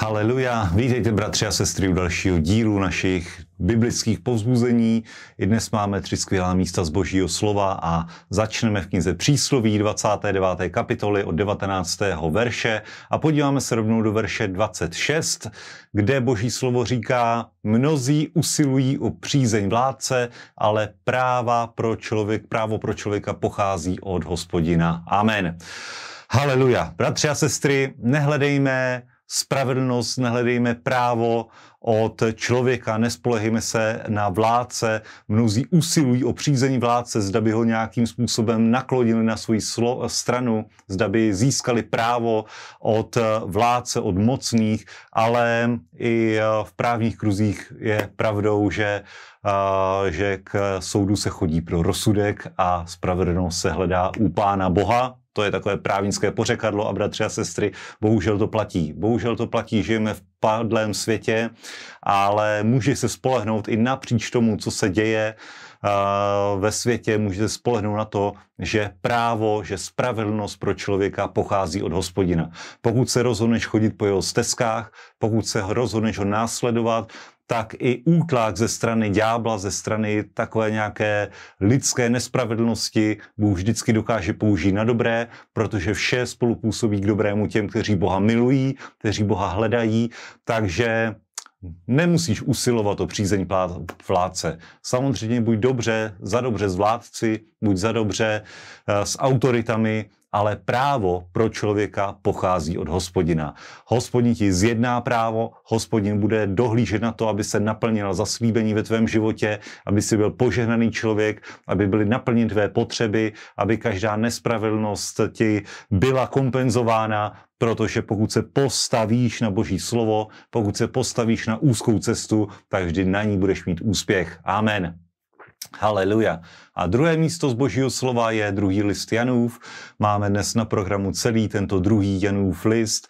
Haleluja, vítejte bratři a sestry u dalšího dílu našich biblických povzbuzení. I dnes máme tři skvělá místa z božího slova a začneme v knize Přísloví 29. kapitoly od 19. verše a podíváme se rovnou do verše 26, kde boží slovo říká, mnozí usilují o přízeň vládce, ale práva pro člověk, právo pro člověka pochází od hospodina. Amen. Haleluja. Bratři a sestry, nehledejme spravedlnost, nehledejme právo od člověka, nespolehejme se na vládce. Mnozí usilují o přízení vládce, zda by ho nějakým způsobem naklonili na svoji stranu, zda by získali právo od vládce, od mocných, ale i v právních kruzích je pravdou, že že k soudu se chodí pro rozsudek a spravedlnost se hledá u Pána Boha, to je takové právnické pořekadlo a bratři a sestry, bohužel to platí. Bohužel to platí, žijeme v padlém světě, ale může se spolehnout i napříč tomu, co se děje uh, ve světě, můžete spolehnout na to, že právo, že spravedlnost pro člověka pochází od hospodina. Pokud se rozhodneš chodit po jeho stezkách, pokud se rozhodneš ho následovat, tak i útlak ze strany ďábla, ze strany takové nějaké lidské nespravedlnosti Bůh vždycky dokáže použít na dobré, protože vše spolupůsobí k dobrému těm, kteří Boha milují, kteří Boha hledají, takže nemusíš usilovat o přízeň vládce. Samozřejmě buď dobře, za dobře s vládci, buď za dobře eh, s autoritami, ale právo pro člověka pochází od hospodina. Hospodin ti zjedná právo, hospodin bude dohlížet na to, aby se naplnila zaslíbení ve tvém životě, aby si byl požehnaný člověk, aby byly naplněny tvé potřeby, aby každá nespravedlnost ti byla kompenzována, protože pokud se postavíš na Boží slovo, pokud se postavíš na úzkou cestu, tak vždy na ní budeš mít úspěch. Amen. Haleluja. A druhé místo z božího slova je druhý list Janův. Máme dnes na programu celý tento druhý Janův list.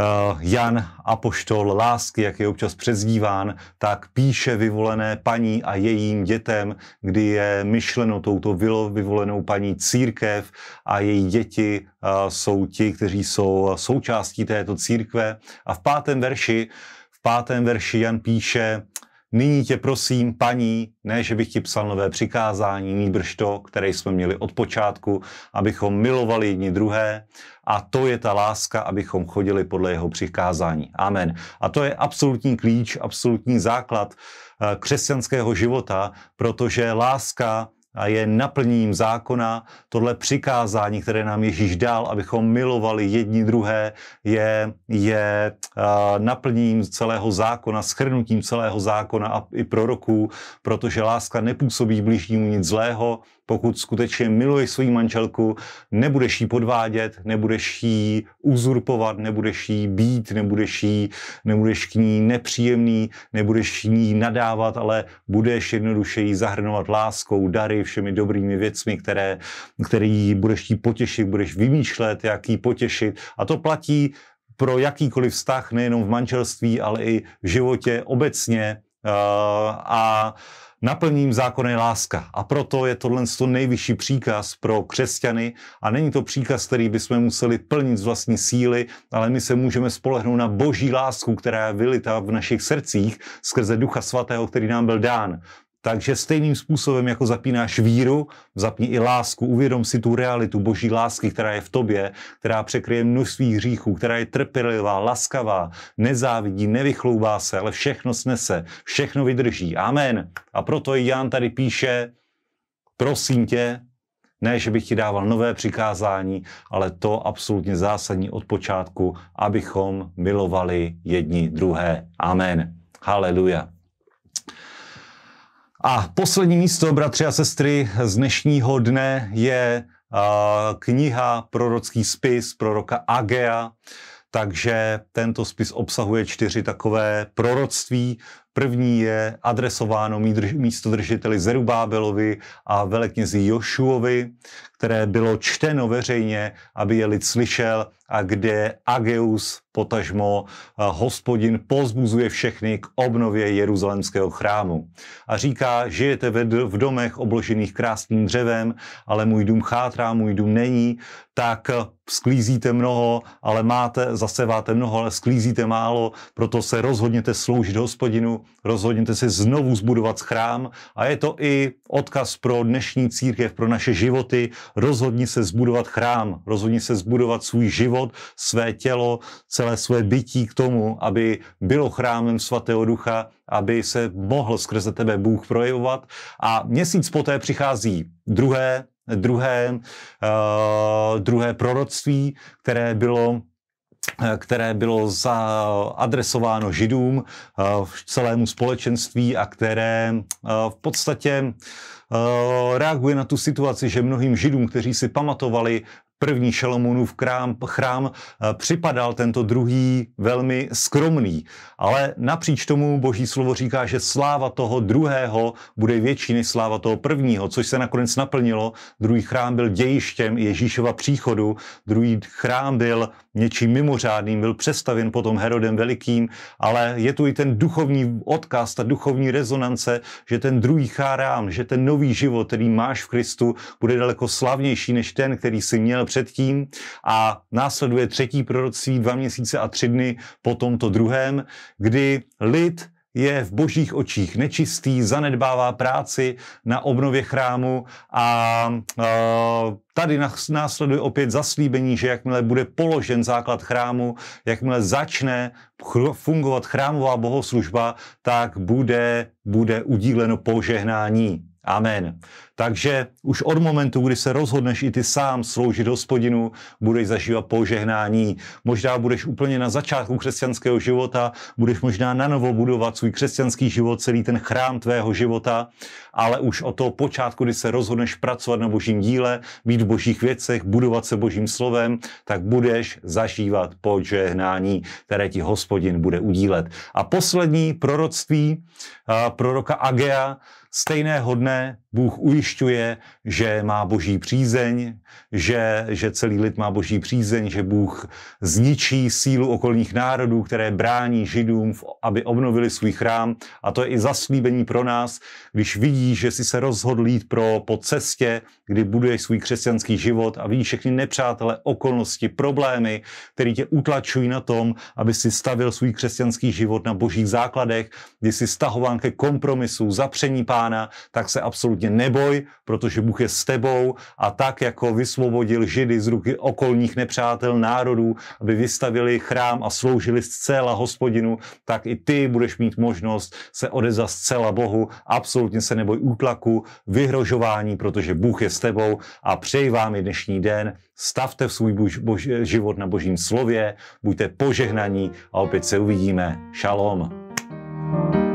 Uh, Jan, apoštol lásky, jak je občas přezdíván, tak píše vyvolené paní a jejím dětem, kdy je myšleno touto vyvolenou paní církev a její děti uh, jsou ti, kteří jsou součástí této církve. A v pátém verši, v pátém verši Jan píše, Nyní tě prosím, paní, ne, že bych ti psal nové přikázání, nýbrž to, které jsme měli od počátku, abychom milovali jedni druhé a to je ta láska, abychom chodili podle jeho přikázání. Amen. A to je absolutní klíč, absolutní základ eh, křesťanského života, protože láska a je naplněním zákona. Tohle přikázání, které nám Ježíš dal, abychom milovali jedni druhé, je, je naplněním celého zákona, schrnutím celého zákona a i proroků, protože láska nepůsobí bližnímu nic zlého, pokud skutečně miluješ svou manželku, nebudeš jí podvádět, nebudeš jí uzurpovat, nebudeš jí být, nebudeš, jí, nebudeš k ní nepříjemný, nebudeš ní nadávat, ale budeš jednoduše jí zahrnovat láskou, dary, všemi dobrými věcmi, které, jí budeš jí potěšit, budeš vymýšlet, jak jí potěšit. A to platí pro jakýkoliv vztah, nejenom v manželství, ale i v životě obecně. Uh, a Naplním zákona je láska a proto je tohle to nejvyšší příkaz pro křesťany a není to příkaz, který bychom museli plnit z vlastní síly, ale my se můžeme spolehnout na boží lásku, která je vylita v našich srdcích skrze Ducha Svatého, který nám byl dán. Takže stejným způsobem, jako zapínáš víru, zapni i lásku, uvědom si tu realitu boží lásky, která je v tobě, která překryje množství hříchů, která je trpělivá, laskavá, nezávidí, nevychloubá se, ale všechno snese, všechno vydrží. Amen. A proto i Jan tady píše, prosím tě, ne, že bych ti dával nové přikázání, ale to absolutně zásadní od počátku, abychom milovali jedni druhé. Amen. Haleluja. A poslední místo, bratři a sestry, z dnešního dne je kniha Prorocký spis proroka Agea. Takže tento spis obsahuje čtyři takové proroctví. První je adresováno místodržiteli Zerubábelovi a veleknězi Jošuovi, které bylo čteno veřejně, aby je lid slyšel kde Ageus, potažmo hospodin, pozbuzuje všechny k obnově jeruzalemského chrámu. A říká, žijete v domech obložených krásným dřevem, ale můj dům chátrá, můj dům není, tak sklízíte mnoho, ale máte, zaseváte mnoho, ale sklízíte málo, proto se rozhodněte sloužit hospodinu, rozhodněte se znovu zbudovat chrám a je to i odkaz pro dnešní církev, pro naše životy. Rozhodni se zbudovat chrám, rozhodni se zbudovat svůj život, své tělo, celé své bytí k tomu, aby bylo chrámem svatého ducha, aby se mohl skrze tebe Bůh projevovat. A měsíc poté přichází druhé druhé, uh, druhé proroctví, které bylo eh, které bylo zaadresováno židům, eh, v celému společenství a které v podstatě reaguje na tu situaci, že mnohým židům, kteří si pamatovali první Šalomunův chrám, chrám eh, připadal tento druhý velmi skromný. Ale napříč tomu boží slovo říká, že sláva toho druhého bude větší než sláva toho prvního, což se nakonec naplnilo. Druhý chrám byl dějištěm Ježíšova příchodu, druhý chrám byl něčím mimořádným, byl přestavěn potom Herodem Velikým, ale je tu i ten duchovní odkaz, ta duchovní rezonance, že ten druhý chrám, že ten nový život, který máš v Kristu, bude daleko slavnější než ten, který si měl předtím. A následuje třetí proroctví dva měsíce a tři dny po tomto druhém, kdy lid je v božích očích nečistý, zanedbává práci na obnově chrámu a tady následuje opět zaslíbení, že jakmile bude položen základ chrámu, jakmile začne fungovat chrámová bohoslužba, tak bude, bude udíleno požehnání. Amen. Takže už od momentu, kdy se rozhodneš i ty sám sloužit hospodinu, budeš zažívat požehnání. Možná budeš úplně na začátku křesťanského života, budeš možná na novo budovat svůj křesťanský život, celý ten chrám tvého života, ale už od toho počátku, kdy se rozhodneš pracovat na božím díle, být v božích věcech, budovat se božím slovem, tak budeš zažívat požehnání, které ti hospodin bude udílet. A poslední proroctví proroka Agea, stejného dne Bůh ujišťuje, že má boží přízeň, že, že celý lid má boží přízeň, že Bůh zničí sílu okolních národů, které brání židům, aby obnovili svůj chrám. A to je i zaslíbení pro nás, když vidíš, že si se rozhodl jít pro, po cestě, kdy buduješ svůj křesťanský život a vidíš všechny nepřátelé, okolnosti, problémy, které tě utlačují na tom, aby si stavil svůj křesťanský život na božích základech, kdy jsi stahován ke kompromisu, zapření pána, tak se absolutně neboj, protože Bůh je s tebou a tak, jako vysvobodil Židy z ruky okolních nepřátel národů, aby vystavili chrám a sloužili zcela hospodinu, tak i ty budeš mít možnost se odezat zcela Bohu. Absolutně se neboj útlaku, vyhrožování, protože Bůh je s tebou a přeji vám i dnešní den. Stavte v svůj bož, bož, život na božím slově, buďte požehnaní a opět se uvidíme. Shalom. thank you